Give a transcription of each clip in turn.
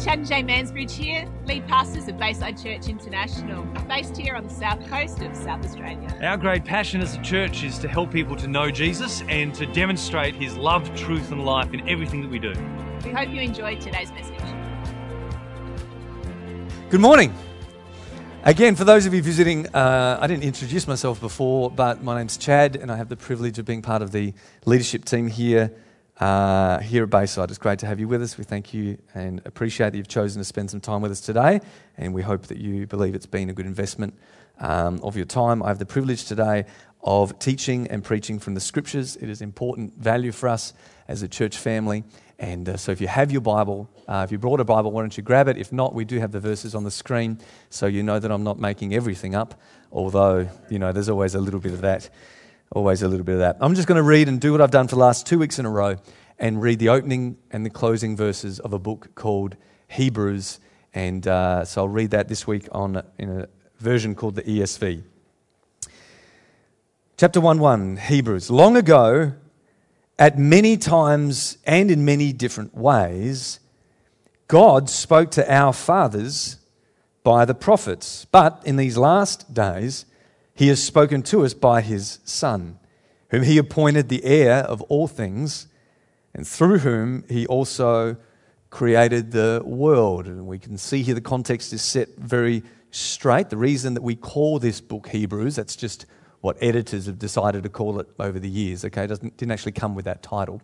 Chad and Jay Mansbridge here, lead pastors of Bayside Church International, based here on the south coast of South Australia. Our great passion as a church is to help people to know Jesus and to demonstrate his love, truth, and life in everything that we do. We hope you enjoyed today's message. Good morning. Again, for those of you visiting, uh, I didn't introduce myself before, but my name's Chad, and I have the privilege of being part of the leadership team here uh, here at Bayside. It's great to have you with us. We thank you and appreciate that you've chosen to spend some time with us today, and we hope that you believe it's been a good investment um, of your time. I have the privilege today of teaching and preaching from the scriptures. It is important value for us as a church family. And uh, so, if you have your Bible, uh, if you brought a Bible, why don't you grab it? If not, we do have the verses on the screen, so you know that I'm not making everything up, although, you know, there's always a little bit of that. Always a little bit of that. I'm just going to read and do what I've done for the last two weeks in a row and read the opening and the closing verses of a book called Hebrews. And uh, so I'll read that this week on, in a version called the ESV. Chapter 1 1, Hebrews. Long ago, at many times and in many different ways, God spoke to our fathers by the prophets. But in these last days, he has spoken to us by his Son, whom he appointed the heir of all things, and through whom he also created the world. And we can see here the context is set very straight. The reason that we call this book Hebrews, that's just what editors have decided to call it over the years, okay? It doesn't, didn't actually come with that title.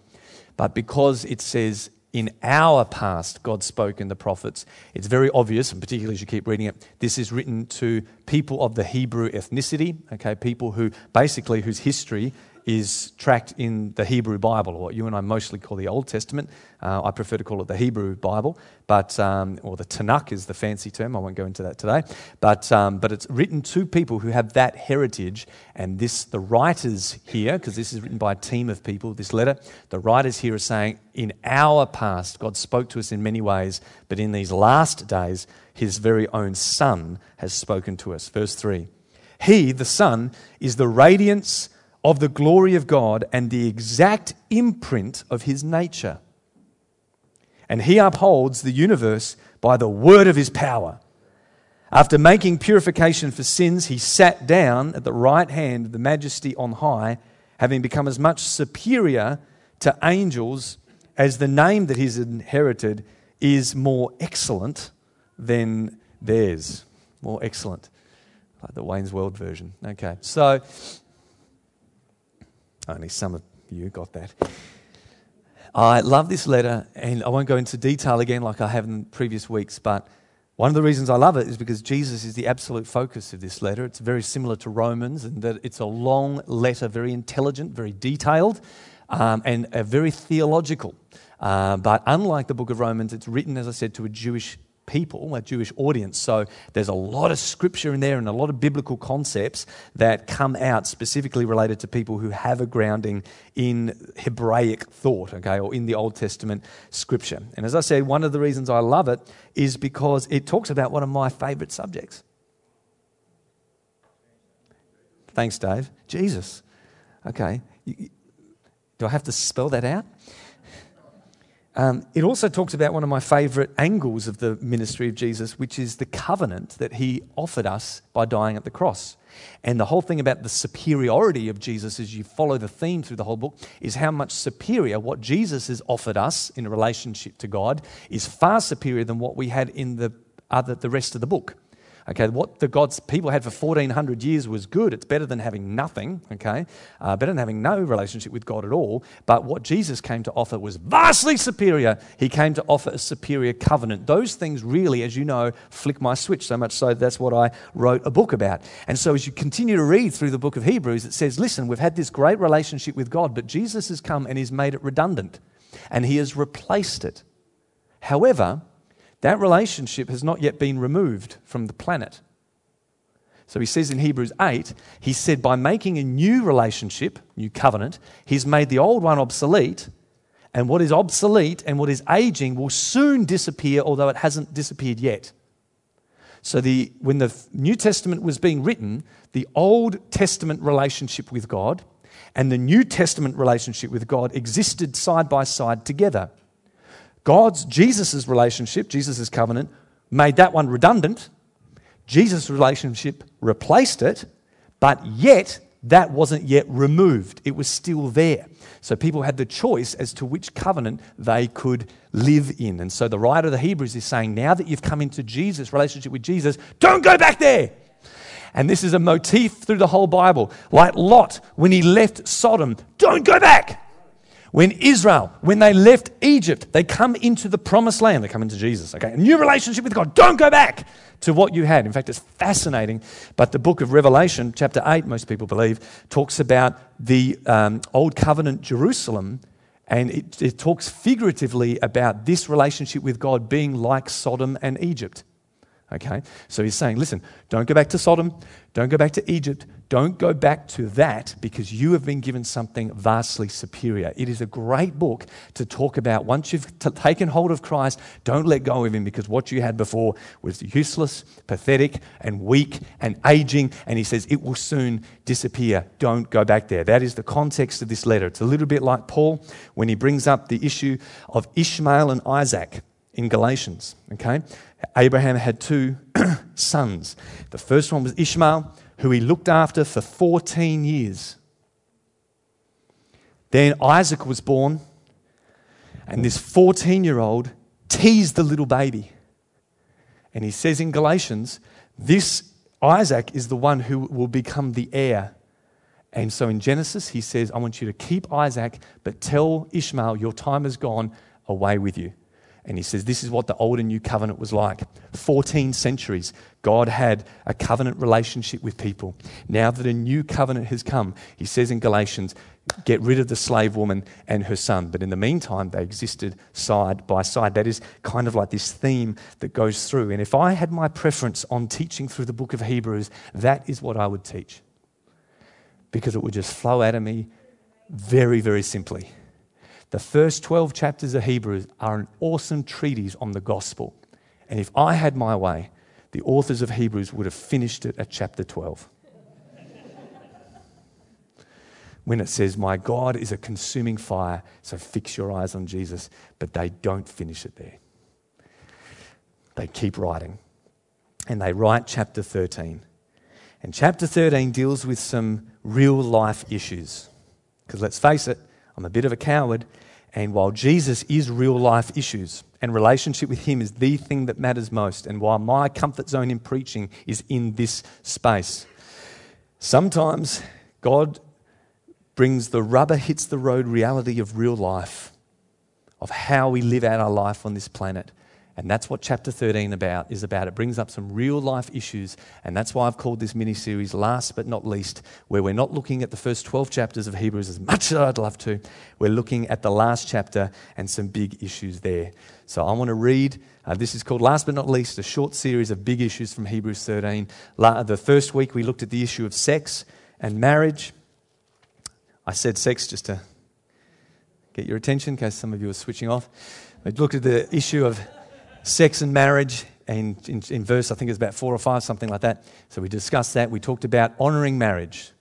But because it says in our past, God spoke in the prophets. It's very obvious, and particularly as you keep reading it, this is written to people of the Hebrew ethnicity, okay, people who basically whose history is tracked in the Hebrew Bible, or what you and I mostly call the Old Testament. Uh, I prefer to call it the Hebrew Bible, but um, or the Tanakh is the fancy term. I won't go into that today. But um, but it's written to people who have that heritage, and this the writers here, because this is written by a team of people. This letter, the writers here are saying, in our past, God spoke to us in many ways, but in these last days, His very own Son has spoken to us. Verse three. He, the Son, is the radiance of the glory of God and the exact imprint of his nature. And he upholds the universe by the word of his power. After making purification for sins, he sat down at the right hand of the majesty on high, having become as much superior to angels as the name that he's inherited is more excellent than theirs. More excellent. Like the Wayne's World version. Okay, so only some of you got that. I love this letter, and I won't go into detail again like I have in previous weeks, but one of the reasons I love it is because Jesus is the absolute focus of this letter. It's very similar to Romans in that it's a long letter, very intelligent, very detailed, um, and very theological. Uh, but unlike the book of Romans, it's written, as I said, to a Jewish people, a Jewish audience. So there's a lot of scripture in there and a lot of biblical concepts that come out specifically related to people who have a grounding in Hebraic thought, okay, or in the Old Testament scripture. And as I said, one of the reasons I love it is because it talks about one of my favorite subjects. Thanks, Dave. Jesus. Okay. Do I have to spell that out? Um, it also talks about one of my favorite angles of the ministry of Jesus, which is the covenant that he offered us by dying at the cross. And the whole thing about the superiority of Jesus, as you follow the theme through the whole book, is how much superior what Jesus has offered us in a relationship to God is far superior than what we had in the, other, the rest of the book. Okay, what the God's people had for 1400 years was good. It's better than having nothing, okay? Uh, better than having no relationship with God at all. But what Jesus came to offer was vastly superior. He came to offer a superior covenant. Those things really, as you know, flick my switch so much so that's what I wrote a book about. And so as you continue to read through the book of Hebrews, it says, listen, we've had this great relationship with God, but Jesus has come and he's made it redundant and he has replaced it. However, that relationship has not yet been removed from the planet. So he says in Hebrews 8, he said, by making a new relationship, new covenant, he's made the old one obsolete. And what is obsolete and what is aging will soon disappear, although it hasn't disappeared yet. So the, when the New Testament was being written, the Old Testament relationship with God and the New Testament relationship with God existed side by side together. God's, Jesus' relationship, Jesus' covenant, made that one redundant. Jesus' relationship replaced it, but yet that wasn't yet removed. It was still there. So people had the choice as to which covenant they could live in. And so the writer of the Hebrews is saying, now that you've come into Jesus, relationship with Jesus, don't go back there. And this is a motif through the whole Bible. Like Lot, when he left Sodom, don't go back. When Israel, when they left Egypt, they come into the promised land. They come into Jesus, okay? A new relationship with God. Don't go back to what you had. In fact, it's fascinating. But the book of Revelation, chapter 8, most people believe, talks about the um, Old Covenant Jerusalem. And it, it talks figuratively about this relationship with God being like Sodom and Egypt. Okay? So he's saying, listen, don't go back to Sodom, don't go back to Egypt, don't go back to that because you have been given something vastly superior. It is a great book to talk about once you've t- taken hold of Christ, don't let go of him because what you had before was useless, pathetic, and weak and aging. And he says it will soon disappear. Don't go back there. That is the context of this letter. It's a little bit like Paul when he brings up the issue of Ishmael and Isaac in Galatians. Okay? Abraham had two sons. The first one was Ishmael, who he looked after for 14 years. Then Isaac was born, and this 14 year old teased the little baby. And he says in Galatians, this Isaac is the one who will become the heir. And so in Genesis, he says, I want you to keep Isaac, but tell Ishmael, your time is gone, away with you. And he says, This is what the old and new covenant was like. 14 centuries, God had a covenant relationship with people. Now that a new covenant has come, he says in Galatians, get rid of the slave woman and her son. But in the meantime, they existed side by side. That is kind of like this theme that goes through. And if I had my preference on teaching through the book of Hebrews, that is what I would teach. Because it would just flow out of me very, very simply. The first 12 chapters of Hebrews are an awesome treatise on the gospel. And if I had my way, the authors of Hebrews would have finished it at chapter 12. when it says, My God is a consuming fire, so fix your eyes on Jesus. But they don't finish it there. They keep writing. And they write chapter 13. And chapter 13 deals with some real life issues. Because let's face it, I'm a bit of a coward and while Jesus is real life issues and relationship with Him is the thing that matters most, and while my comfort zone in preaching is in this space, sometimes God brings the rubber hits the road reality of real life, of how we live out our life on this planet. And that's what chapter 13 about is about. It brings up some real life issues, and that's why I've called this mini series last but not least, where we're not looking at the first 12 chapters of Hebrews as much as I'd love to. We're looking at the last chapter and some big issues there. So I want to read. Uh, this is called Last but Not Least, a short series of big issues from Hebrews 13. La- the first week we looked at the issue of sex and marriage. I said sex just to get your attention in case some of you are switching off. We looked at the issue of sex and marriage, and in, in verse, I think it's about four or five, something like that. So we discussed that. We talked about honoring marriage.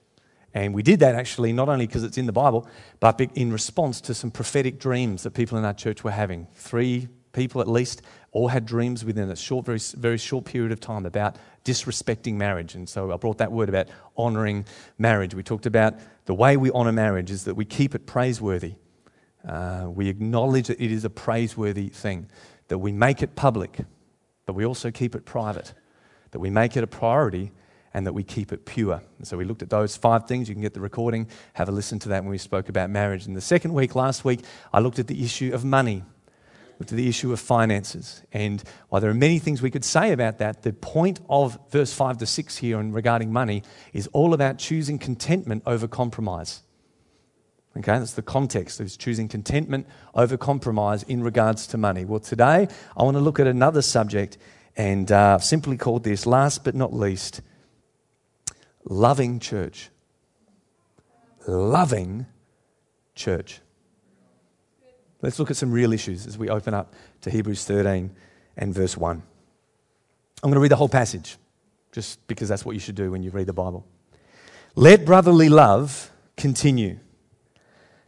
And we did that actually not only because it's in the Bible, but in response to some prophetic dreams that people in our church were having. Three people at least all had dreams within a short, very, very short period of time about disrespecting marriage. And so I brought that word about honoring marriage. We talked about the way we honor marriage is that we keep it praiseworthy. Uh, we acknowledge that it is a praiseworthy thing that we make it public, but we also keep it private, that we make it a priority, and that we keep it pure. And so we looked at those five things. You can get the recording, have a listen to that when we spoke about marriage. In the second week, last week, I looked at the issue of money, looked at the issue of finances. And while there are many things we could say about that, the point of verse 5 to 6 here and regarding money is all about choosing contentment over compromise. Okay, that's the context. It's choosing contentment over compromise in regards to money. Well, today I want to look at another subject and uh, simply called this, last but not least, loving church. Loving church. Let's look at some real issues as we open up to Hebrews 13 and verse 1. I'm going to read the whole passage just because that's what you should do when you read the Bible. Let brotherly love continue.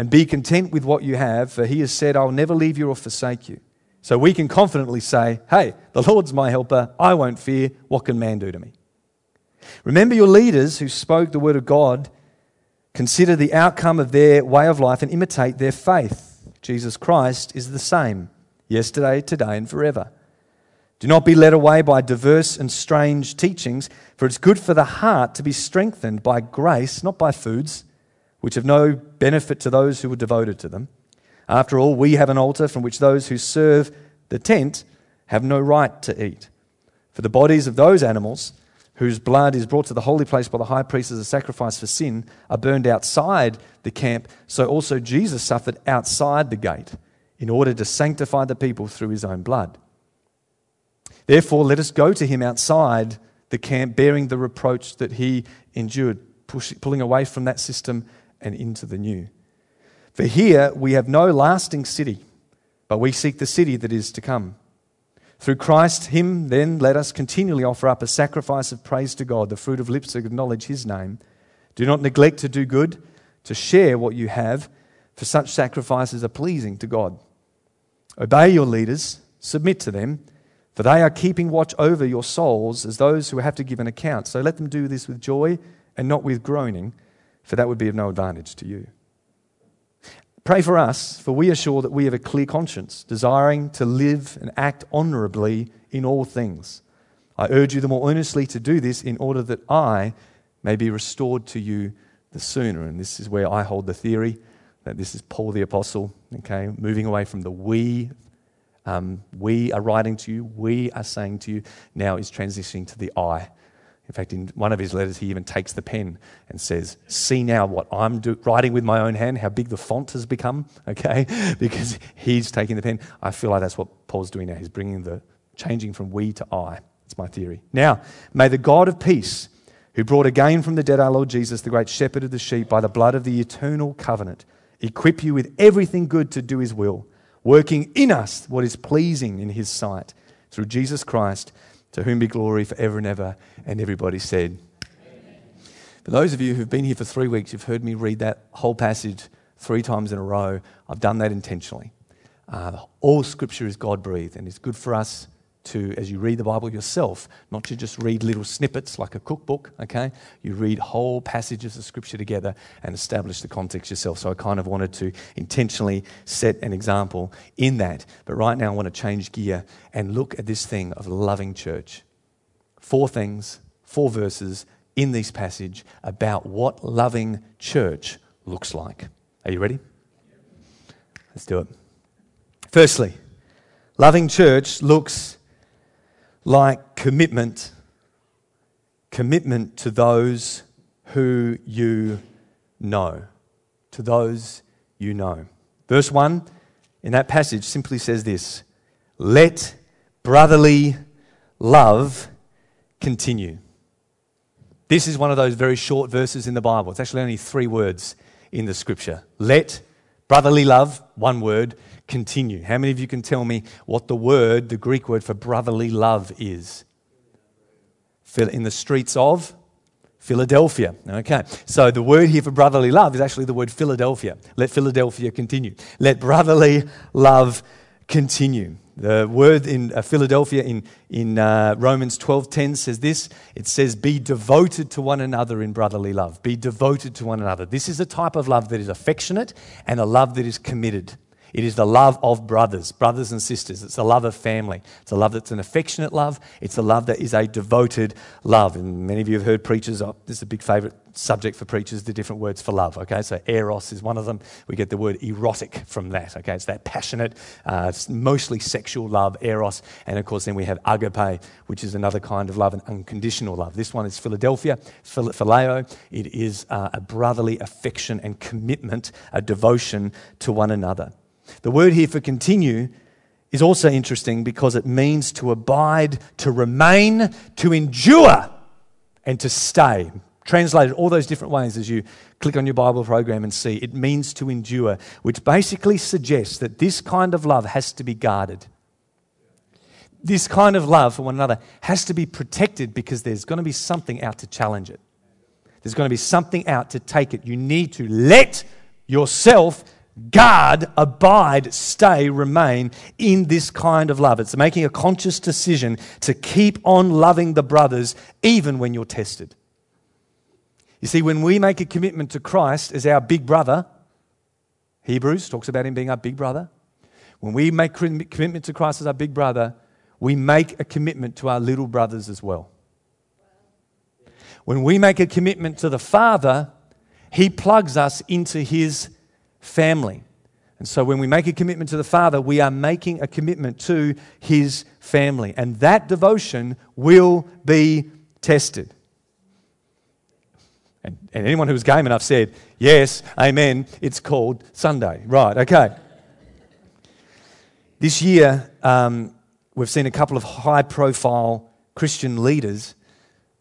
and be content with what you have, for he has said, I'll never leave you or forsake you. So we can confidently say, Hey, the Lord's my helper. I won't fear. What can man do to me? Remember your leaders who spoke the word of God. Consider the outcome of their way of life and imitate their faith. Jesus Christ is the same yesterday, today, and forever. Do not be led away by diverse and strange teachings, for it's good for the heart to be strengthened by grace, not by foods, which have no benefit to those who are devoted to them. After all, we have an altar from which those who serve the tent have no right to eat. For the bodies of those animals whose blood is brought to the holy place by the high priest as a sacrifice for sin are burned outside the camp, so also Jesus suffered outside the gate in order to sanctify the people through his own blood. Therefore, let us go to him outside the camp, bearing the reproach that he endured, push, pulling away from that system and into the new. For here we have no lasting city, but we seek the city that is to come. Through Christ, Him, then, let us continually offer up a sacrifice of praise to God, the fruit of lips that acknowledge His name. Do not neglect to do good, to share what you have, for such sacrifices are pleasing to God. Obey your leaders, submit to them, for they are keeping watch over your souls as those who have to give an account. So let them do this with joy and not with groaning, for that would be of no advantage to you. Pray for us, for we are sure that we have a clear conscience, desiring to live and act honorably in all things. I urge you the more earnestly to do this in order that I may be restored to you the sooner. And this is where I hold the theory that this is Paul the Apostle, okay, moving away from the we. Um, we are writing to you, we are saying to you, now is transitioning to the I. In fact, in one of his letters, he even takes the pen and says, See now what I'm do- writing with my own hand, how big the font has become, okay? Because he's taking the pen. I feel like that's what Paul's doing now. He's bringing the changing from we to I. That's my theory. Now, may the God of peace, who brought again from the dead our Lord Jesus, the great shepherd of the sheep, by the blood of the eternal covenant, equip you with everything good to do his will, working in us what is pleasing in his sight, through Jesus Christ to whom be glory forever and ever. And everybody said, Amen. For those of you who've been here for three weeks, you've heard me read that whole passage three times in a row. I've done that intentionally. Uh, all scripture is God breathed, and it's good for us to, as you read the Bible yourself, not to just read little snippets like a cookbook, okay? You read whole passages of Scripture together and establish the context yourself. So I kind of wanted to intentionally set an example in that. But right now I want to change gear and look at this thing of loving church. Four things, four verses in this passage about what loving church looks like. Are you ready? Let's do it. Firstly, loving church looks like commitment, commitment to those who you know, to those you know. Verse 1 in that passage simply says this Let brotherly love continue. This is one of those very short verses in the Bible. It's actually only three words in the scripture. Let brotherly love, one word, continue. How many of you can tell me what the word, the Greek word for brotherly love is? In the streets of Philadelphia. Okay, so the word here for brotherly love is actually the word Philadelphia. Let Philadelphia continue. Let brotherly love continue. The word in uh, Philadelphia in, in uh, Romans 12:10 says this. It says, "Be devoted to one another in brotherly love. Be devoted to one another." This is a type of love that is affectionate and a love that is committed. It is the love of brothers, brothers and sisters. It's the love of family. It's a love that's an affectionate love. It's a love that is a devoted love. And many of you have heard preachers, oh, this is a big favorite subject for preachers, the different words for love. Okay, so eros is one of them. We get the word erotic from that. Okay, it's that passionate, uh, mostly sexual love, eros. And of course, then we have agape, which is another kind of love, an unconditional love. This one is Philadelphia, phileo. It is uh, a brotherly affection and commitment, a devotion to one another. The word here for continue is also interesting because it means to abide, to remain, to endure, and to stay. Translated all those different ways as you click on your Bible program and see. It means to endure, which basically suggests that this kind of love has to be guarded. This kind of love for one another has to be protected because there's going to be something out to challenge it. There's going to be something out to take it. You need to let yourself guard, abide, stay, remain in this kind of love. It's making a conscious decision to keep on loving the brothers even when you're tested. You see, when we make a commitment to Christ as our big brother, Hebrews talks about him being our big brother. When we make commitment to Christ as our big brother, we make a commitment to our little brothers as well. When we make a commitment to the Father, He plugs us into His family. And so when we make a commitment to the Father, we are making a commitment to His family. And that devotion will be tested. And, and anyone was game enough said, Yes, amen, it's called Sunday. Right, okay. This year, um, we've seen a couple of high profile Christian leaders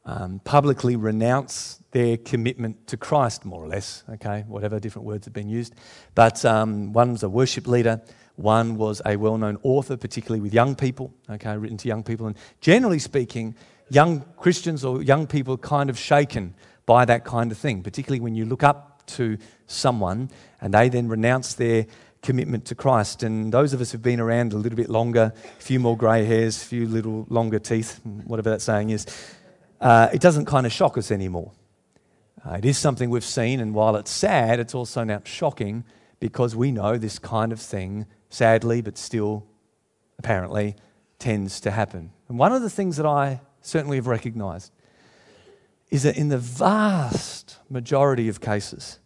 um, publicly renounce their commitment to Christ, more or less, okay, whatever different words have been used. But um, one was a worship leader, one was a well known author, particularly with young people, okay, written to young people. And generally speaking, young Christians or young people are kind of shaken by that kind of thing, particularly when you look up to someone and they then renounce their commitment to Christ. And those of us who've been around a little bit longer, a few more grey hairs, a few little longer teeth, whatever that saying is, uh, it doesn't kind of shock us anymore. Uh, it is something we've seen, and while it's sad, it's also now shocking because we know this kind of thing, sadly, but still apparently, tends to happen. And one of the things that I certainly have recognized is that in the vast majority of cases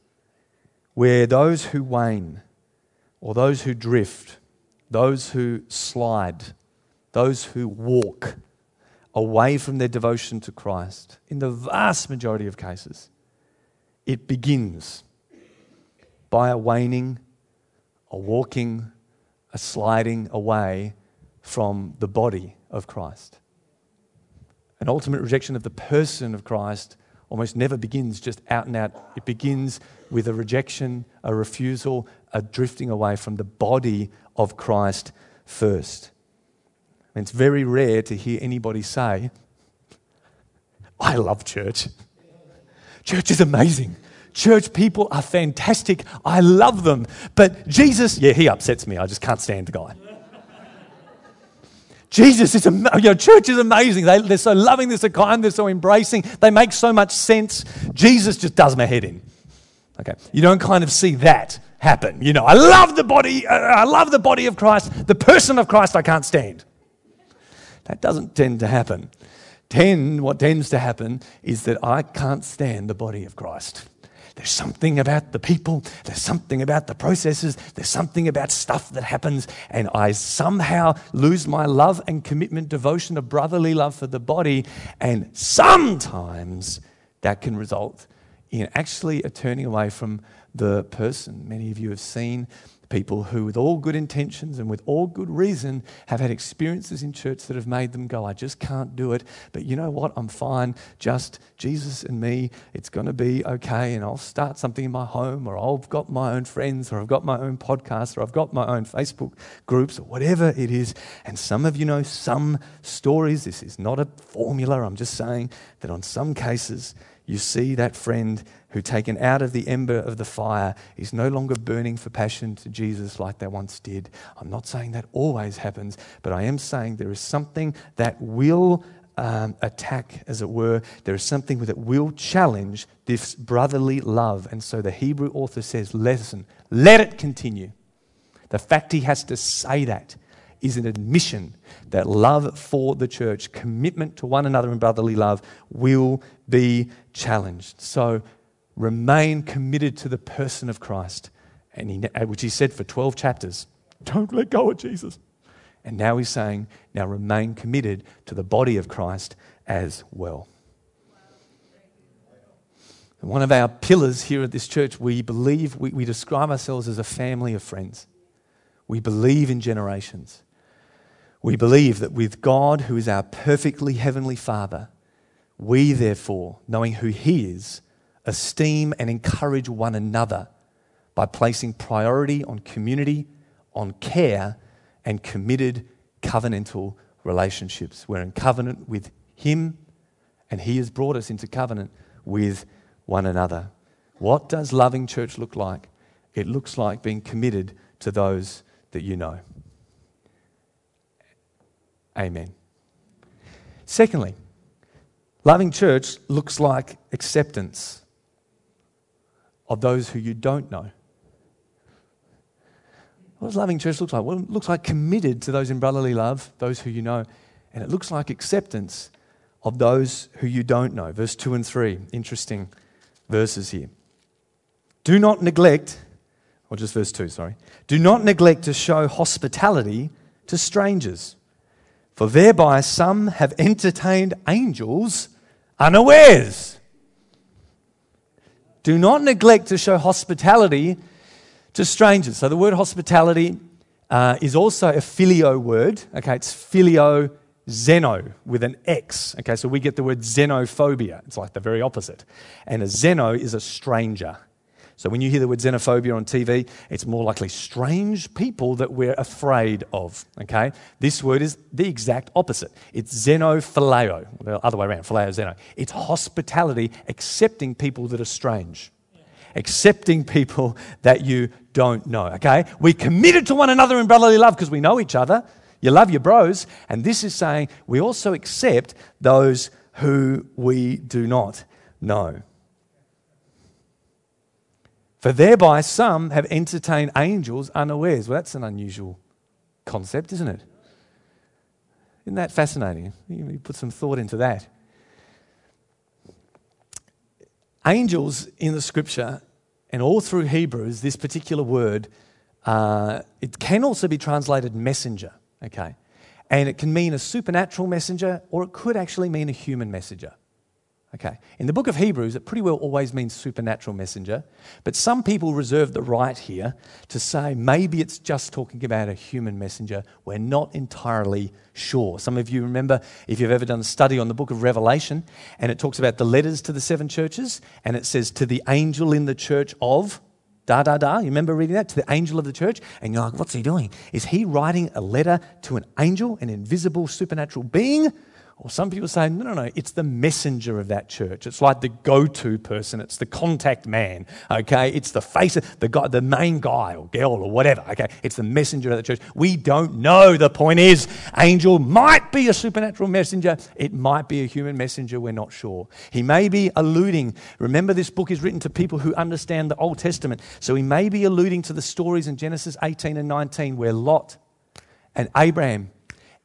where those who wane, or those who drift, those who slide, those who walk, away from their devotion to Christ, in the vast majority of cases, it begins by a waning, a walking, a sliding away from the body of Christ. An ultimate rejection of the person of Christ almost never begins just out and out. It begins with a rejection, a refusal, a drifting away from the body of Christ first. And it's very rare to hear anybody say, I love church. Church is amazing. Church people are fantastic. I love them. But Jesus, yeah, he upsets me. I just can't stand the guy. Jesus is, you know, church is amazing. They, they're so loving, they're so kind, they're so embracing. They make so much sense. Jesus just does my head in. Okay, you don't kind of see that happen. You know, I love the body. Uh, I love the body of Christ. The person of Christ, I can't stand. That doesn't tend to happen. Tend, what tends to happen is that I can't stand the body of Christ. There's something about the people, there's something about the processes, there's something about stuff that happens, and I somehow lose my love and commitment, devotion, of brotherly love for the body, and sometimes that can result in actually a turning away from the person. Many of you have seen people who, with all good intentions and with all good reason, have had experiences in church that have made them go, I just can't do it. But you know what? I'm fine. Just Jesus and me. It's going to be okay. And I'll start something in my home, or I've got my own friends, or I've got my own podcast, or I've got my own Facebook groups, or whatever it is. And some of you know some stories. This is not a formula. I'm just saying that on some cases, you see that friend who, taken out of the ember of the fire, is no longer burning for passion to Jesus like they once did. I'm not saying that always happens, but I am saying there is something that will um, attack, as it were. There is something that will challenge this brotherly love. And so the Hebrew author says, Listen, let it continue. The fact he has to say that is an admission that love for the church, commitment to one another in brotherly love, will be challenged. So remain committed to the person of Christ, and he, uh, which he said for 12 chapters. Don't let go of Jesus. And now he's saying, now remain committed to the body of Christ as well. One of our pillars here at this church, we believe, we, we describe ourselves as a family of friends. We believe in generations. We believe that with God, who is our perfectly heavenly Father, we therefore, knowing who He is, esteem and encourage one another by placing priority on community, on care, and committed covenantal relationships. We're in covenant with Him, and He has brought us into covenant with one another. What does loving church look like? It looks like being committed to those that you know. Amen. Secondly, loving church looks like acceptance of those who you don't know. What does loving church look like? Well, it looks like committed to those in brotherly love, those who you know, and it looks like acceptance of those who you don't know. Verse 2 and 3, interesting verses here. Do not neglect, or just verse 2, sorry. Do not neglect to show hospitality to strangers, for thereby some have entertained angels unawares. Do not neglect to show hospitality to strangers. So the word hospitality uh, is also a phileo word. Okay, it's phileo xeno with an X. Okay, so we get the word xenophobia. It's like the very opposite. And a xeno is a stranger. So when you hear the word xenophobia on TV, it's more likely strange people that we're afraid of. Okay? This word is the exact opposite. It's xenophileo, the other way around, phileo, xeno. It's hospitality, accepting people that are strange accepting people that you don't know. Okay? We're committed to one another in brotherly love because we know each other. You love your bros. And this is saying we also accept those who we do not know. For thereby some have entertained angels unawares. Well, that's an unusual concept, isn't it? Isn't that fascinating? You put some thought into that. Angels in the scripture and all through Hebrews, this particular word, uh, it can also be translated messenger, okay? And it can mean a supernatural messenger or it could actually mean a human messenger. Okay. In the book of Hebrews, it pretty well always means supernatural messenger, but some people reserve the right here to say maybe it's just talking about a human messenger. We're not entirely sure. Some of you remember if you've ever done a study on the book of Revelation, and it talks about the letters to the seven churches, and it says to the angel in the church of da da da. You remember reading that? To the angel of the church? And you're like, what's he doing? Is he writing a letter to an angel, an invisible supernatural being? Or some people say, no, no, no, it's the messenger of that church. It's like the go to person, it's the contact man, okay? It's the face of the guy, the main guy or girl or whatever, okay? It's the messenger of the church. We don't know. The point is, angel might be a supernatural messenger, it might be a human messenger, we're not sure. He may be alluding, remember, this book is written to people who understand the Old Testament, so he may be alluding to the stories in Genesis 18 and 19 where Lot and Abraham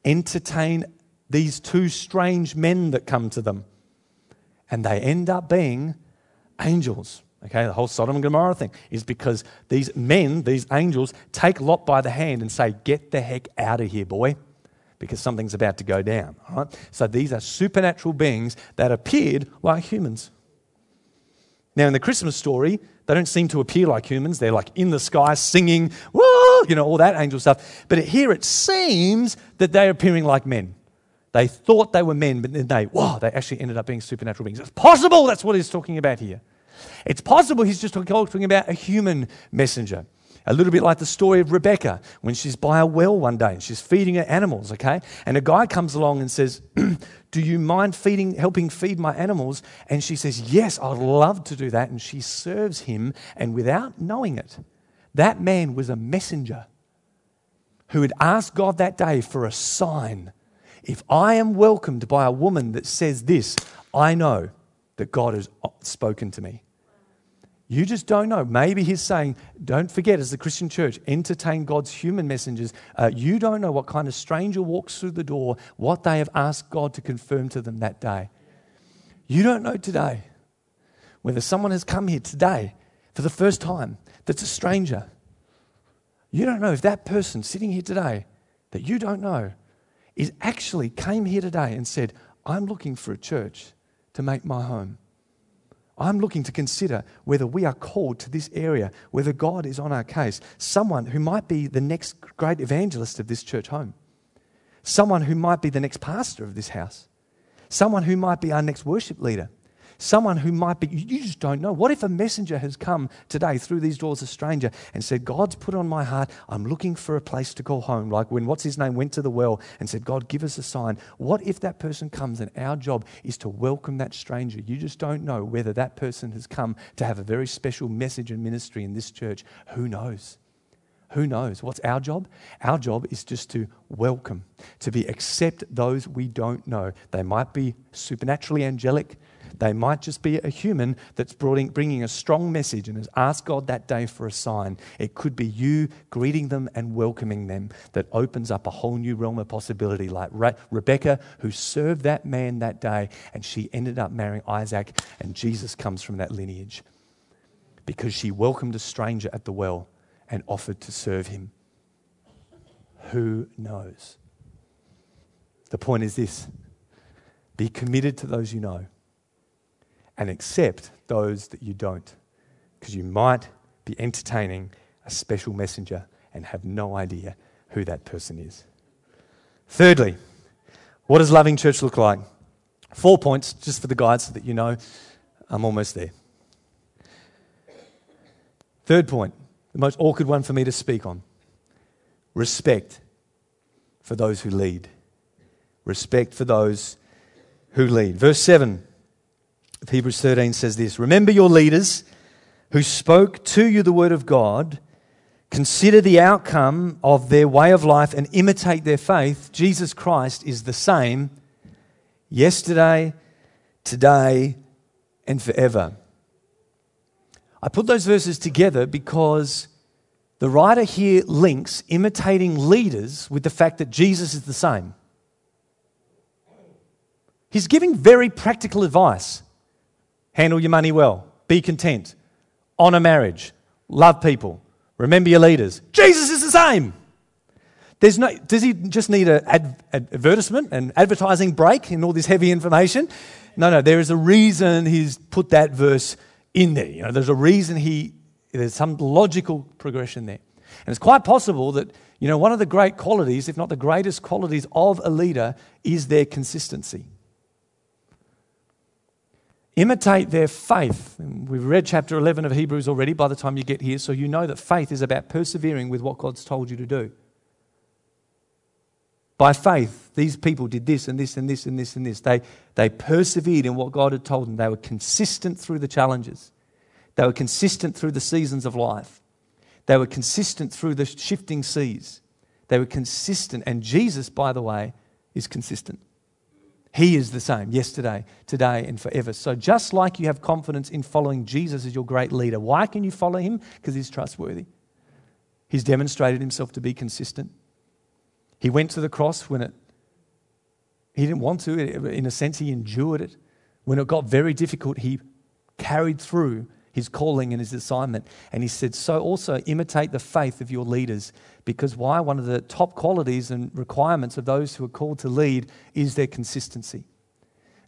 entertain these two strange men that come to them. And they end up being angels. Okay, the whole Sodom and Gomorrah thing is because these men, these angels, take Lot by the hand and say, Get the heck out of here, boy, because something's about to go down. All right? So these are supernatural beings that appeared like humans. Now, in the Christmas story, they don't seem to appear like humans. They're like in the sky singing, whoa, you know, all that angel stuff. But here it seems that they're appearing like men. They thought they were men, but then they, wow, they actually ended up being supernatural beings. It's possible that's what he's talking about here. It's possible he's just talking about a human messenger. A little bit like the story of Rebecca when she's by a well one day and she's feeding her animals, okay? And a guy comes along and says, Do you mind feeding, helping feed my animals? And she says, Yes, I'd love to do that. And she serves him, and without knowing it, that man was a messenger who had asked God that day for a sign if I am welcomed by a woman that says this, I know that God has spoken to me. You just don't know. Maybe he's saying, don't forget, as the Christian church, entertain God's human messengers. Uh, you don't know what kind of stranger walks through the door, what they have asked God to confirm to them that day. You don't know today whether someone has come here today for the first time that's a stranger. You don't know if that person sitting here today that you don't know is actually came here today and said, I'm looking for a church to make my home. I'm looking to consider whether we are called to this area, whether God is on our case, someone who might be the next great evangelist of this church home. someone who might be the next pastor of this house, someone who might be our next worship leader, someone who might be, you just don't know. What if a messenger has come today through these doors, a stranger, and said, God's put on my heart, I'm looking for a place to call home? Like when, what's his name, went to the well and said, God, give us a sign. What if that person comes and our job is to welcome that stranger? You just don't know whether that person has come to have a very special message and ministry in this church. Who knows? Who knows? What's our job? Our job is just to welcome, to be accept those we don't know. They might be supernaturally angelic, they might just be a human that's bringing a strong message and has asked God that day for a sign. It could be you greeting them and welcoming them that opens up a whole new realm of possibility, like Re- Rebecca, who served that man that day, and she ended up marrying Isaac, and Jesus comes from that lineage because she welcomed a stranger at the well and offered to serve him. Who knows? The point is this be committed to those you know and accept those that you don't. Because you might be entertaining a special messenger and have no idea who that person is. Thirdly, what does loving church look like? Four points just for the guide so that you know I'm almost there. Third point, the most awkward one for me to speak on respect for those who lead. Respect for those who lead. Verse 7 Hebrews 13 says this Remember your leaders who spoke to you the word of God. Consider the outcome of their way of life and imitate their faith. Jesus Christ is the same yesterday, today, and forever. I put those verses together because the writer here links imitating leaders with the fact that Jesus is the same. He's giving very practical advice. Handle your money well. Be content. Honor marriage. Love people. Remember your leaders. Jesus is the same. There's no, does he just need an ad, advertisement, an advertising break in all this heavy information? No, no, there is a reason he's put that verse in there. You know, there's a reason he, there's some logical progression there. And it's quite possible that, you know, one of the great qualities, if not the greatest qualities of a leader, is their consistency. Imitate their faith. We've read chapter 11 of Hebrews already by the time you get here, so you know that faith is about persevering with what God's told you to do. By faith, these people did this and this and this and this and this. They, they persevered in what God had told them. They were consistent through the challenges, they were consistent through the seasons of life, they were consistent through the shifting seas. They were consistent. And Jesus, by the way, is consistent. He is the same yesterday, today, and forever. So, just like you have confidence in following Jesus as your great leader, why can you follow him? Because he's trustworthy. He's demonstrated himself to be consistent. He went to the cross when it, he didn't want to. In a sense, he endured it. When it got very difficult, he carried through his calling and his assignment. And he said, So also imitate the faith of your leaders. Because why? One of the top qualities and requirements of those who are called to lead is their consistency.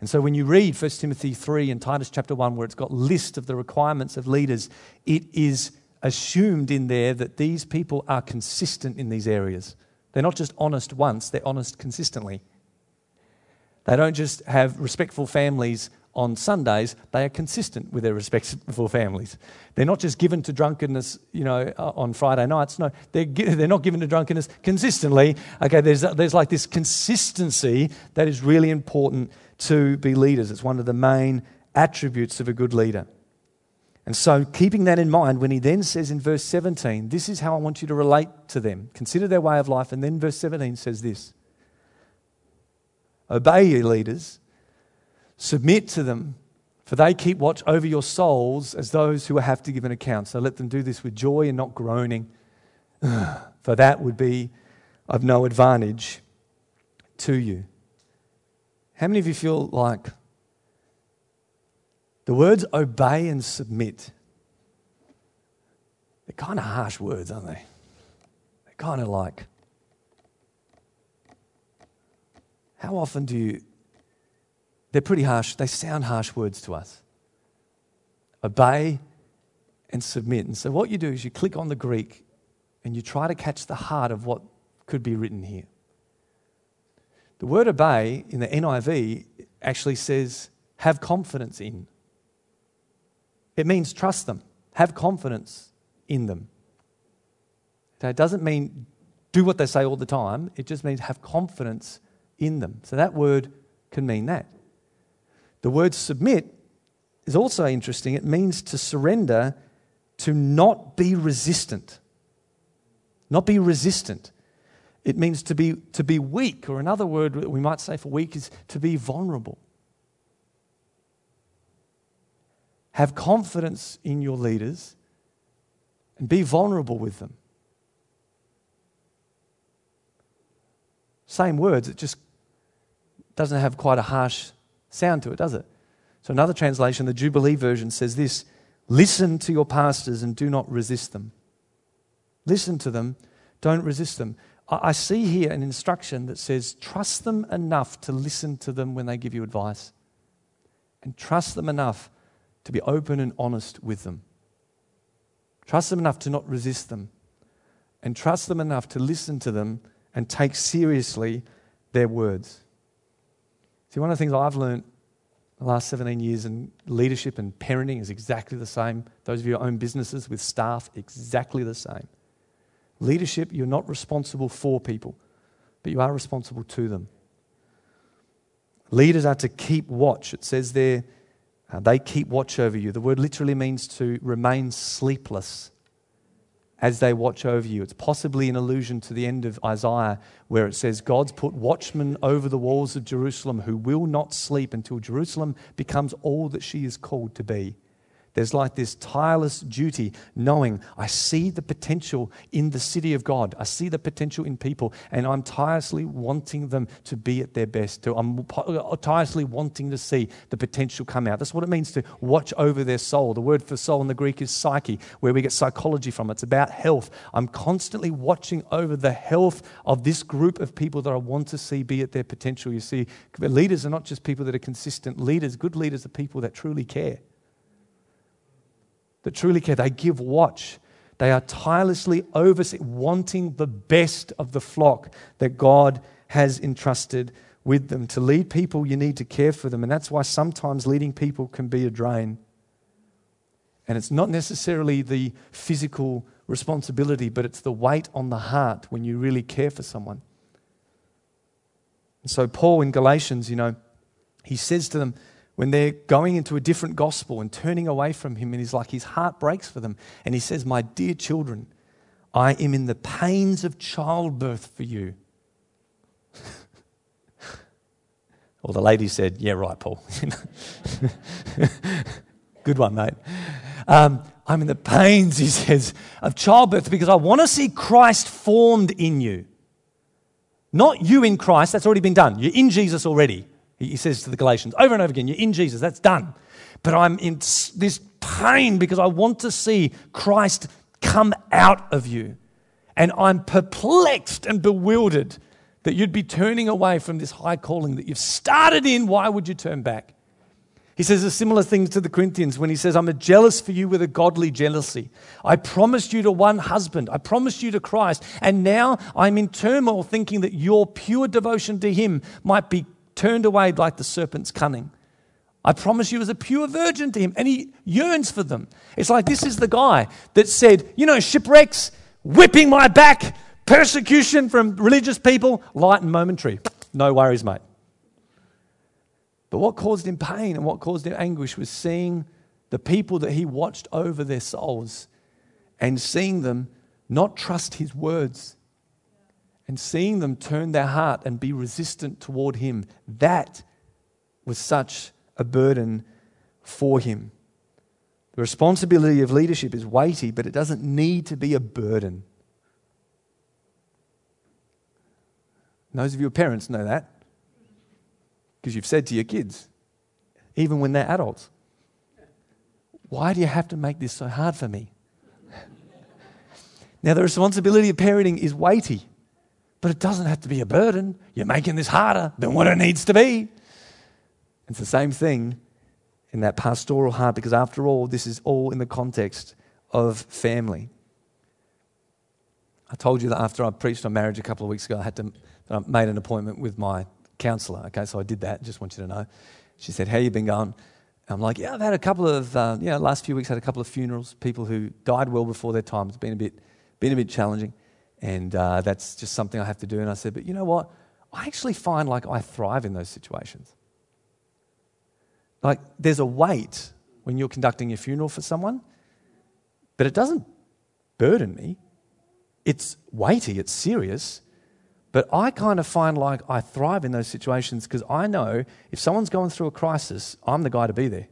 And so when you read 1 Timothy 3 and Titus chapter 1, where it's got list of the requirements of leaders, it is assumed in there that these people are consistent in these areas. They're not just honest once, they're honest consistently. They don't just have respectful families on Sundays, they are consistent with their respectful families. They're not just given to drunkenness, you know, uh, on Friday nights. No, they're, they're not given to drunkenness consistently. Okay, there's, there's like this consistency that is really important to be leaders. It's one of the main attributes of a good leader. And so, keeping that in mind, when he then says in verse 17, This is how I want you to relate to them, consider their way of life. And then verse 17 says this Obey your leaders Submit to them, for they keep watch over your souls as those who have to give an account. So let them do this with joy and not groaning, for that would be of no advantage to you. How many of you feel like the words obey and submit? They're kind of harsh words, aren't they? They're kind of like, how often do you they're pretty harsh. They sound harsh words to us. Obey and submit. And so, what you do is you click on the Greek and you try to catch the heart of what could be written here. The word obey in the NIV actually says have confidence in. It means trust them, have confidence in them. it doesn't mean do what they say all the time, it just means have confidence in them. So that word can mean that. The word submit is also interesting. It means to surrender, to not be resistant. Not be resistant. It means to be, to be weak, or another word we might say for weak is to be vulnerable. Have confidence in your leaders and be vulnerable with them. Same words, it just doesn't have quite a harsh sound to it, does it? So, another translation, the Jubilee version, says this Listen to your pastors and do not resist them. Listen to them, don't resist them. I see here an instruction that says, Trust them enough to listen to them when they give you advice, and trust them enough to be open and honest with them. Trust them enough to not resist them, and trust them enough to listen to them and take seriously their words. See, one of the things I've learned the last 17 years in leadership and parenting is exactly the same. Those of you who own businesses with staff, exactly the same. Leadership, you're not responsible for people, but you are responsible to them. Leaders are to keep watch. It says there, uh, they keep watch over you. The word literally means to remain sleepless as they watch over you. It's possibly an allusion to the end of Isaiah, where it says, God's put watchmen over the walls of Jerusalem who will not sleep until Jerusalem becomes all that she is called to be. There's like this tireless duty, knowing I see the potential in the city of God. I see the potential in people, and I'm tirelessly wanting them to be at their best. To, I'm uh, tirelessly wanting to see the potential come out. That's what it means to watch over their soul. The word for soul in the Greek is psyche, where we get psychology from. It's about health. I'm constantly watching over the health of this group of people that I want to see be at their potential. You see, leaders are not just people that are consistent leaders, good leaders are people that truly care that truly care. They give watch. They are tirelessly overseeing, wanting the best of the flock that God has entrusted with them. To lead people, you need to care for them. And that's why sometimes leading people can be a drain. And it's not necessarily the physical responsibility, but it's the weight on the heart when you really care for someone. And so, Paul in Galatians, you know, he says to them, when they're going into a different gospel and turning away from him, and he's like, his heart breaks for them. And he says, My dear children, I am in the pains of childbirth for you. well, the lady said, Yeah, right, Paul. Good one, mate. Um, I'm in the pains, he says, of childbirth because I want to see Christ formed in you. Not you in Christ, that's already been done. You're in Jesus already. He says to the Galatians over and over again, You're in Jesus, that's done. But I'm in this pain because I want to see Christ come out of you. And I'm perplexed and bewildered that you'd be turning away from this high calling that you've started in. Why would you turn back? He says a similar thing to the Corinthians when he says, I'm a jealous for you with a godly jealousy. I promised you to one husband, I promised you to Christ, and now I'm in turmoil thinking that your pure devotion to him might be turned away like the serpent's cunning. I promise you, as a pure virgin to him, and he yearns for them. It's like this is the guy that said, You know, shipwrecks, whipping my back, persecution from religious people, light and momentary. No worries, mate. But what caused him pain and what caused him anguish was seeing the people that he watched over their souls and seeing them not trust his words and seeing them turn their heart and be resistant toward Him, that was such a burden for Him. The responsibility of leadership is weighty, but it doesn't need to be a burden. Those of you who are parents know that because you've said to your kids, even when they're adults, why do you have to make this so hard for me? now, the responsibility of parenting is weighty. But it doesn't have to be a burden. You're making this harder than what it needs to be. It's the same thing in that pastoral heart because, after all, this is all in the context of family. I told you that after I preached on marriage a couple of weeks ago, I had to, I made an appointment with my counsellor. Okay, so I did that. Just want you to know. She said, "How you been going?" I'm like, "Yeah, I've had a couple of, uh, yeah, last few weeks had a couple of funerals. People who died well before their time. It's been a bit, been a bit challenging, and uh, that's just something I have to do." And I said, "But you know what? I actually find like I thrive in those situations. Like there's a weight when you're conducting a funeral for someone, but it doesn't burden me. It's weighty. It's serious." But I kind of find like I thrive in those situations because I know if someone's going through a crisis, I'm the guy to be there.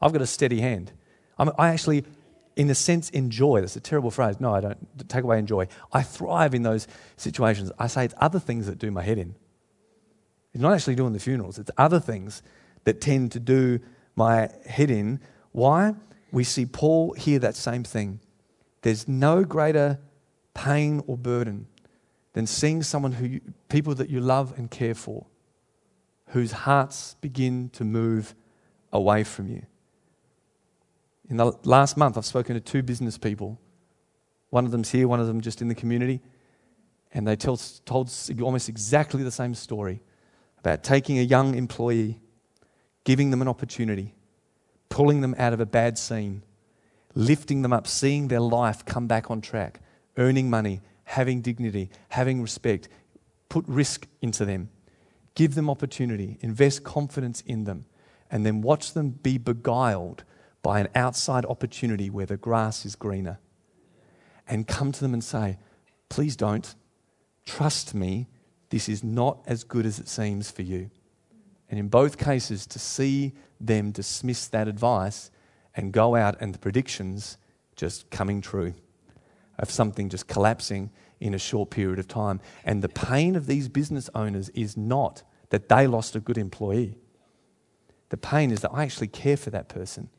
I've got a steady hand. I'm, i actually, in a sense, enjoy. That's a terrible phrase. No, I don't take away enjoy. I thrive in those situations. I say it's other things that do my head in. It's not actually doing the funerals, it's other things that tend to do my head in. Why? We see Paul hear that same thing. There's no greater pain or burden than seeing someone who you, people that you love and care for, whose hearts begin to move away from you. In the last month, I've spoken to two business people. One of them's here, one of them just in the community. And they tell, told almost exactly the same story about taking a young employee, giving them an opportunity, pulling them out of a bad scene, lifting them up, seeing their life come back on track, earning money, having dignity, having respect. Put risk into them. Give them opportunity. Invest confidence in them. And then watch them be beguiled by an outside opportunity where the grass is greener. And come to them and say, please don't. Trust me, this is not as good as it seems for you. And in both cases, to see them dismiss that advice and go out and the predictions just coming true of something just collapsing in a short period of time. And the pain of these business owners is not that they lost a good employee. The pain is that I actually care for that person.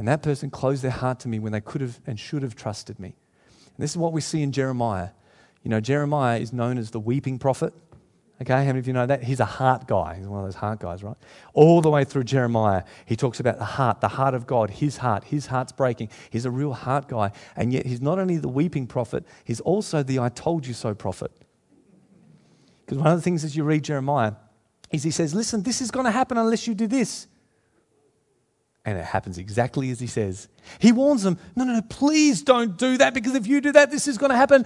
And that person closed their heart to me when they could have and should have trusted me. And this is what we see in Jeremiah. You know, Jeremiah is known as the weeping prophet. Okay, how many of you know that? He's a heart guy. He's one of those heart guys, right? All the way through Jeremiah, he talks about the heart, the heart of God, his heart. His heart's breaking. He's a real heart guy. And yet, he's not only the weeping prophet, he's also the I told you so prophet. Because one of the things as you read Jeremiah is he says, Listen, this is going to happen unless you do this. And it happens exactly as he says. He warns them, No, no, no, please don't do that because if you do that, this is going to happen.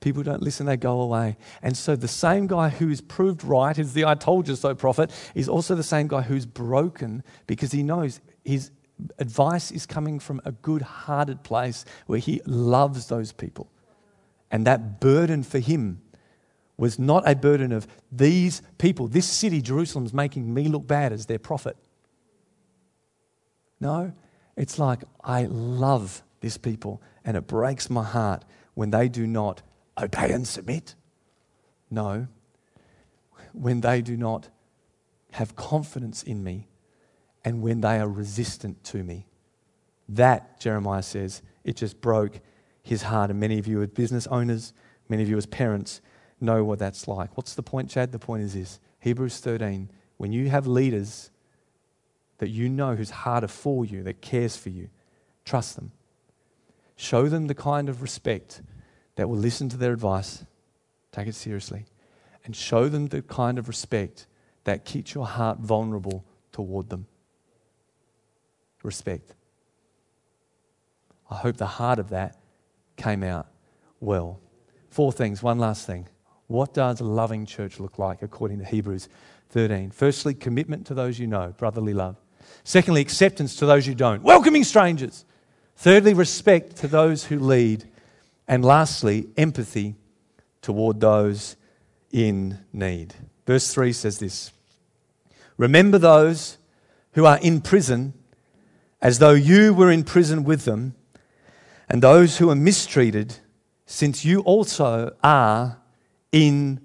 People don't listen, they go away. And so the same guy who is proved right is the I told you so prophet, is also the same guy who's broken because he knows his advice is coming from a good hearted place where he loves those people. And that burden for him was not a burden of these people, this city, Jerusalem's making me look bad as their prophet. No, it's like I love this people and it breaks my heart when they do not obey and submit. No, when they do not have confidence in me and when they are resistant to me. That, Jeremiah says, it just broke his heart. And many of you as business owners, many of you as parents, know what that's like. What's the point, Chad? The point is this Hebrews 13. When you have leaders that you know who's harder for you, that cares for you, trust them. Show them the kind of respect that will listen to their advice, take it seriously, and show them the kind of respect that keeps your heart vulnerable toward them. Respect. I hope the heart of that came out well. Four things, one last thing. What does a loving church look like according to Hebrews 13? Firstly, commitment to those you know, brotherly love. Secondly, acceptance to those who don't, welcoming strangers. Thirdly, respect to those who lead. And lastly, empathy toward those in need. Verse 3 says this Remember those who are in prison as though you were in prison with them, and those who are mistreated, since you also are in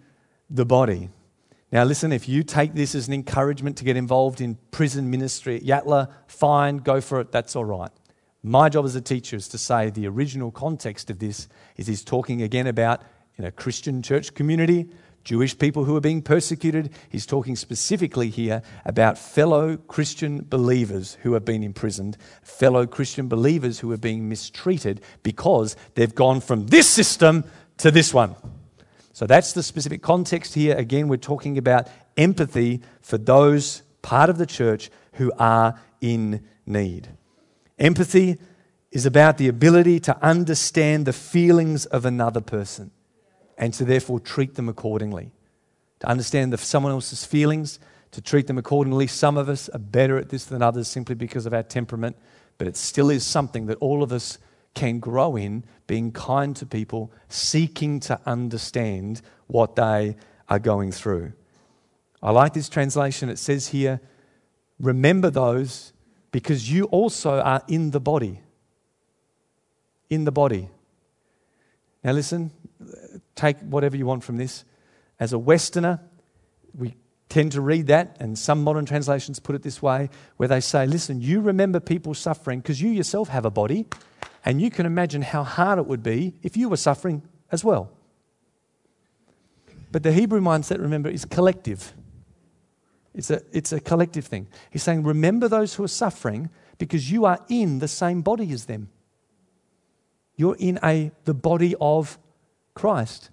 the body. Now, listen, if you take this as an encouragement to get involved in prison ministry at Yatala, fine, go for it, that's all right. My job as a teacher is to say the original context of this is he's talking again about in a Christian church community, Jewish people who are being persecuted. He's talking specifically here about fellow Christian believers who have been imprisoned, fellow Christian believers who are being mistreated because they've gone from this system to this one. So that's the specific context here. Again, we're talking about empathy for those part of the church who are in need. Empathy is about the ability to understand the feelings of another person and to therefore treat them accordingly. To understand the, someone else's feelings, to treat them accordingly. Some of us are better at this than others simply because of our temperament, but it still is something that all of us can grow in being kind to people, seeking to understand what they are going through. I like this translation. It says here, remember those because you also are in the body. In the body. Now, listen, take whatever you want from this. As a Westerner, we tend to read that, and some modern translations put it this way, where they say, Listen, you remember people suffering because you yourself have a body, and you can imagine how hard it would be if you were suffering as well. But the Hebrew mindset, remember, is collective. It's a, it's a collective thing. He's saying, Remember those who are suffering because you are in the same body as them. You're in a, the body of Christ.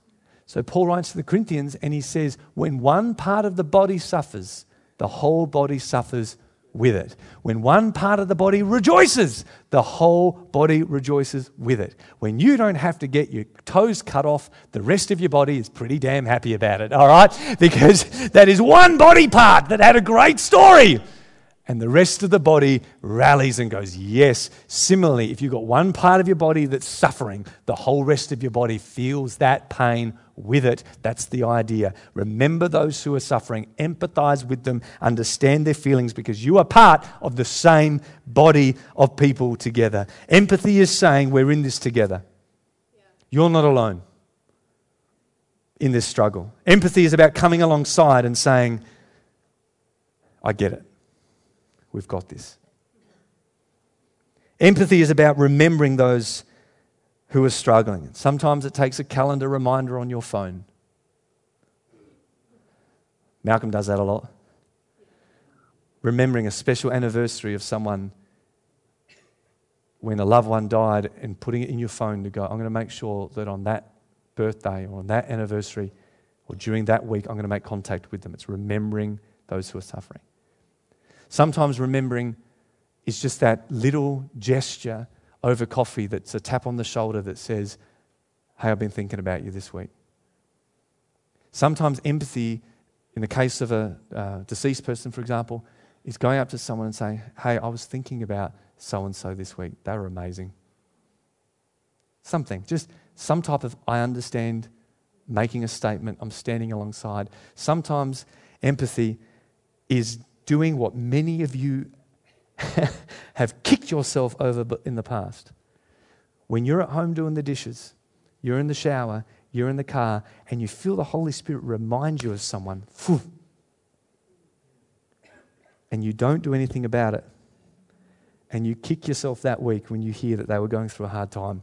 So Paul writes to the Corinthians and he says, When one part of the body suffers, the whole body suffers with it. When one part of the body rejoices, the whole body rejoices with it. When you don't have to get your toes cut off, the rest of your body is pretty damn happy about it, all right? Because that is one body part that had a great story. And the rest of the body rallies and goes, Yes. Similarly, if you've got one part of your body that's suffering, the whole rest of your body feels that pain with it. That's the idea. Remember those who are suffering, empathize with them, understand their feelings because you are part of the same body of people together. Empathy is saying we're in this together. You're not alone in this struggle. Empathy is about coming alongside and saying, I get it. We've got this. Empathy is about remembering those who are struggling. Sometimes it takes a calendar reminder on your phone. Malcolm does that a lot. Remembering a special anniversary of someone when a loved one died and putting it in your phone to go, I'm going to make sure that on that birthday or on that anniversary or during that week, I'm going to make contact with them. It's remembering those who are suffering. Sometimes remembering is just that little gesture over coffee that's a tap on the shoulder that says, Hey, I've been thinking about you this week. Sometimes empathy, in the case of a uh, deceased person, for example, is going up to someone and saying, Hey, I was thinking about so and so this week. They were amazing. Something, just some type of I understand, making a statement, I'm standing alongside. Sometimes empathy is doing what many of you have kicked yourself over in the past. When you're at home doing the dishes, you're in the shower, you're in the car, and you feel the Holy Spirit remind you of someone, and you don't do anything about it, and you kick yourself that week when you hear that they were going through a hard time.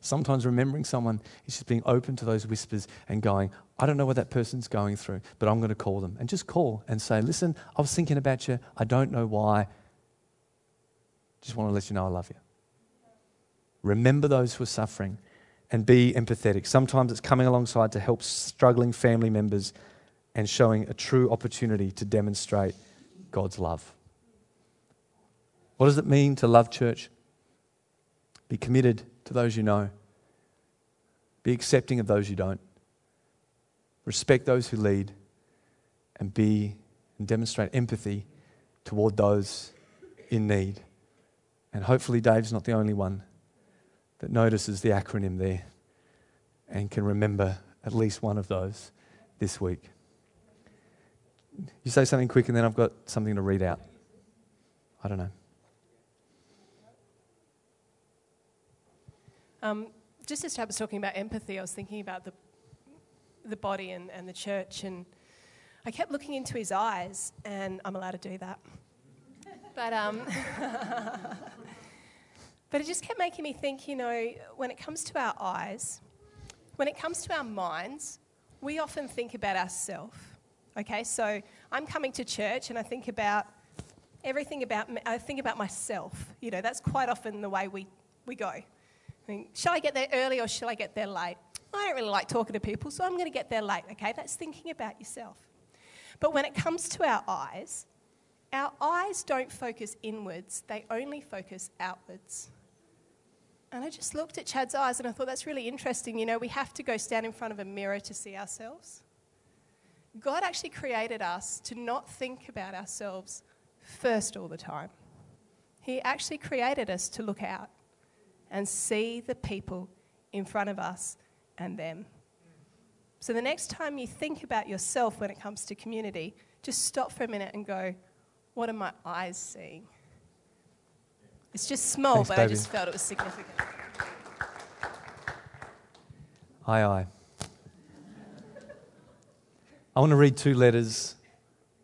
Sometimes remembering someone is just being open to those whispers and going, I don't know what that person's going through, but I'm going to call them. And just call and say, Listen, I was thinking about you. I don't know why. Just want to let you know I love you. Remember those who are suffering and be empathetic. Sometimes it's coming alongside to help struggling family members and showing a true opportunity to demonstrate God's love. What does it mean to love church? Be committed to those you know, be accepting of those you don't, respect those who lead, and be and demonstrate empathy toward those in need. And hopefully, Dave's not the only one that notices the acronym there and can remember at least one of those this week. You say something quick, and then I've got something to read out. I don't know. Um, just as Chad was talking about empathy, I was thinking about the, the body and, and the church, and I kept looking into his eyes, and I'm allowed to do that. But um, But it just kept making me think, you know, when it comes to our eyes, when it comes to our minds, we often think about ourselves. Okay, so I'm coming to church and I think about everything about me, I think about myself. You know, that's quite often the way we, we go. I mean, shall I get there early or shall I get there late? I don't really like talking to people, so I'm going to get there late, okay? That's thinking about yourself. But when it comes to our eyes, our eyes don't focus inwards, they only focus outwards. And I just looked at Chad's eyes and I thought that's really interesting. You know, we have to go stand in front of a mirror to see ourselves. God actually created us to not think about ourselves first all the time. He actually created us to look out and see the people in front of us and them. So the next time you think about yourself when it comes to community, just stop for a minute and go, what are my eyes seeing? It's just small, Thanks, but baby. I just felt it was significant. Aye, aye. I want to read two letters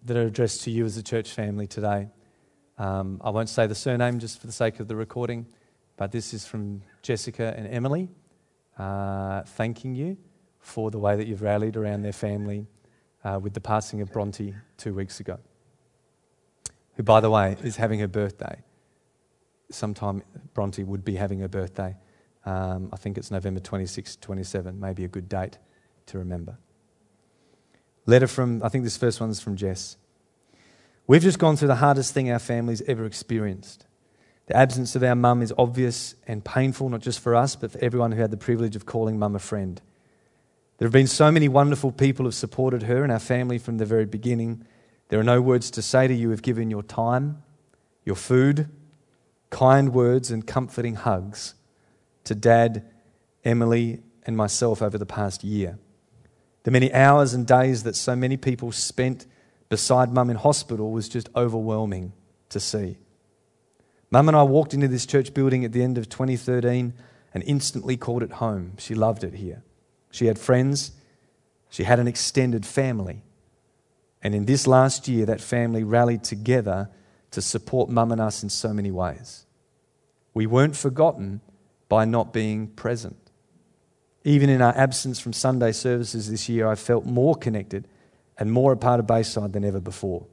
that are addressed to you as a church family today. Um, I won't say the surname just for the sake of the recording, but this is from Jessica and Emily, uh, thanking you for the way that you've rallied around their family uh, with the passing of Bronte two weeks ago, who, by the way, is having her birthday. Sometime Bronte would be having her birthday. Um, I think it's November 26, 27, maybe a good date to remember. Letter from, I think this first one's from Jess. We've just gone through the hardest thing our family's ever experienced. The absence of our mum is obvious and painful, not just for us, but for everyone who had the privilege of calling mum a friend. There have been so many wonderful people who have supported her and our family from the very beginning. There are no words to say to you who've given your time, your food, kind words, and comforting hugs to Dad, Emily, and myself over the past year. The many hours and days that so many people spent beside Mum in hospital was just overwhelming to see. Mum and I walked into this church building at the end of 2013 and instantly called it home. She loved it here. She had friends, she had an extended family. And in this last year, that family rallied together to support Mum and us in so many ways. We weren't forgotten by not being present. Even in our absence from Sunday services this year, I felt more connected and more a part of Bayside than ever before.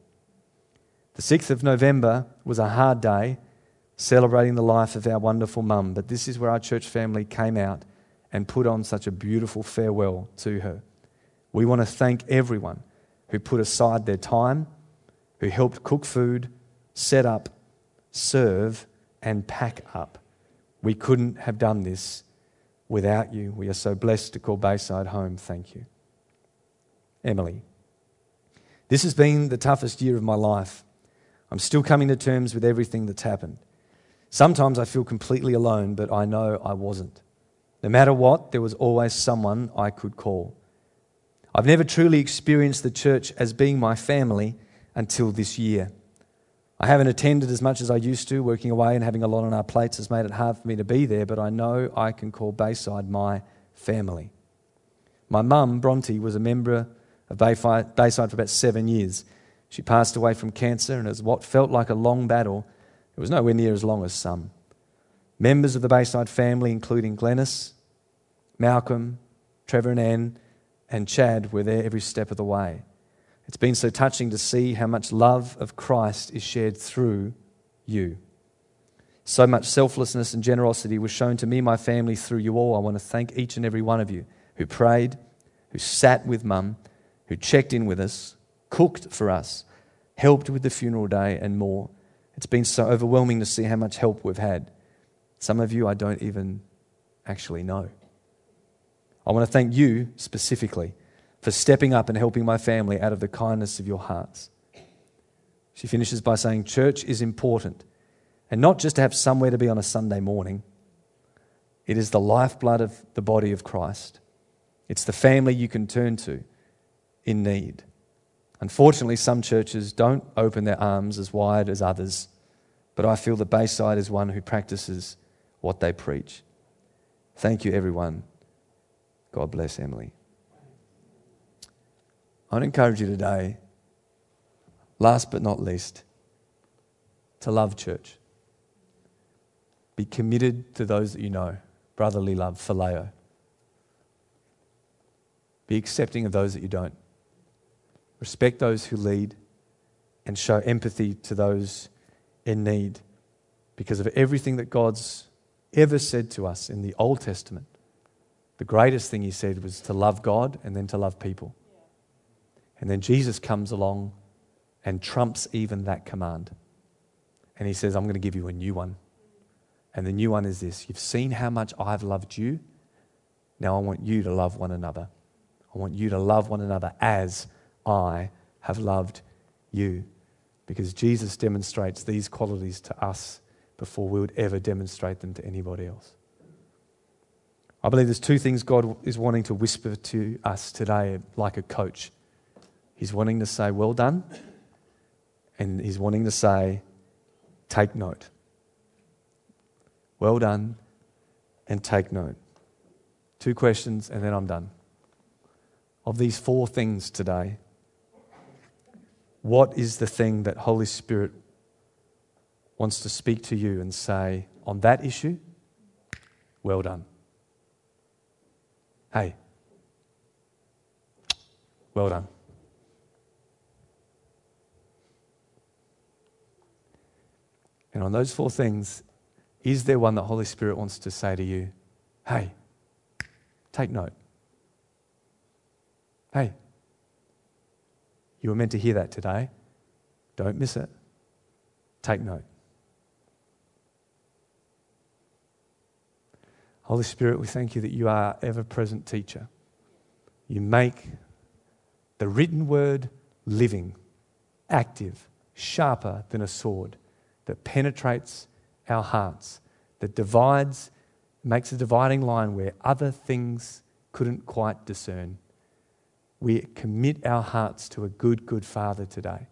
The 6th of November was a hard day celebrating the life of our wonderful mum, but this is where our church family came out and put on such a beautiful farewell to her. We want to thank everyone who put aside their time, who helped cook food, set up, serve, and pack up. We couldn't have done this without you. We are so blessed to call Bayside home. Thank you. Emily, this has been the toughest year of my life. I'm still coming to terms with everything that's happened. Sometimes I feel completely alone, but I know I wasn't. No matter what, there was always someone I could call. I've never truly experienced the church as being my family until this year. I haven't attended as much as I used to. Working away and having a lot on our plates has made it hard for me to be there, but I know I can call Bayside my family. My mum, Bronte, was a member of Bayside for about seven years. She passed away from cancer, and it was what felt like a long battle. It was nowhere near as long as some. Members of the Bayside family, including Glennis, Malcolm, Trevor and Anne, and Chad, were there every step of the way. It's been so touching to see how much love of Christ is shared through you. So much selflessness and generosity was shown to me and my family through you all. I want to thank each and every one of you who prayed, who sat with mum, who checked in with us, cooked for us, helped with the funeral day, and more. It's been so overwhelming to see how much help we've had. Some of you I don't even actually know. I want to thank you specifically for stepping up and helping my family out of the kindness of your hearts. She finishes by saying, Church is important, and not just to have somewhere to be on a Sunday morning. It is the lifeblood of the body of Christ. It's the family you can turn to in need. Unfortunately, some churches don't open their arms as wide as others, but I feel the Bayside is one who practices what they preach. Thank you, everyone. God bless Emily. I would encourage you today, last but not least, to love church. Be committed to those that you know, brotherly love, phileo. Be accepting of those that you don't. Respect those who lead and show empathy to those in need because of everything that God's ever said to us in the Old Testament The greatest thing he said was to love God and then to love people. And then Jesus comes along and trumps even that command. And he says, I'm going to give you a new one. And the new one is this You've seen how much I've loved you. Now I want you to love one another. I want you to love one another as I have loved you. Because Jesus demonstrates these qualities to us before we would ever demonstrate them to anybody else. I believe there's two things God is wanting to whisper to us today, like a coach. He's wanting to say, Well done. And he's wanting to say, Take note. Well done and take note. Two questions, and then I'm done. Of these four things today, what is the thing that Holy Spirit wants to speak to you and say on that issue? Well done. Hey, well done. And on those four things, is there one that Holy Spirit wants to say to you? Hey, take note. Hey, you were meant to hear that today. Don't miss it. Take note. Holy Spirit, we thank you that you are ever present teacher. You make the written word living, active, sharper than a sword that penetrates our hearts, that divides, makes a dividing line where other things couldn't quite discern. We commit our hearts to a good, good Father today.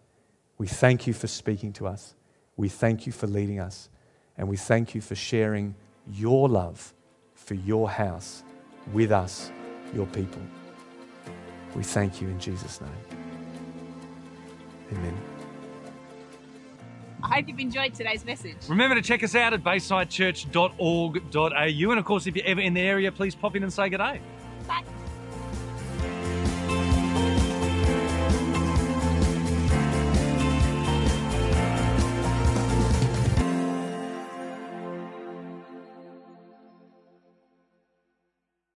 We thank you for speaking to us. We thank you for leading us. And we thank you for sharing your love for your house with us, your people. We thank you in Jesus' name. Amen. I hope you've enjoyed today's message. Remember to check us out at baysidechurch.org.au. And of course, if you're ever in the area, please pop in and say good day.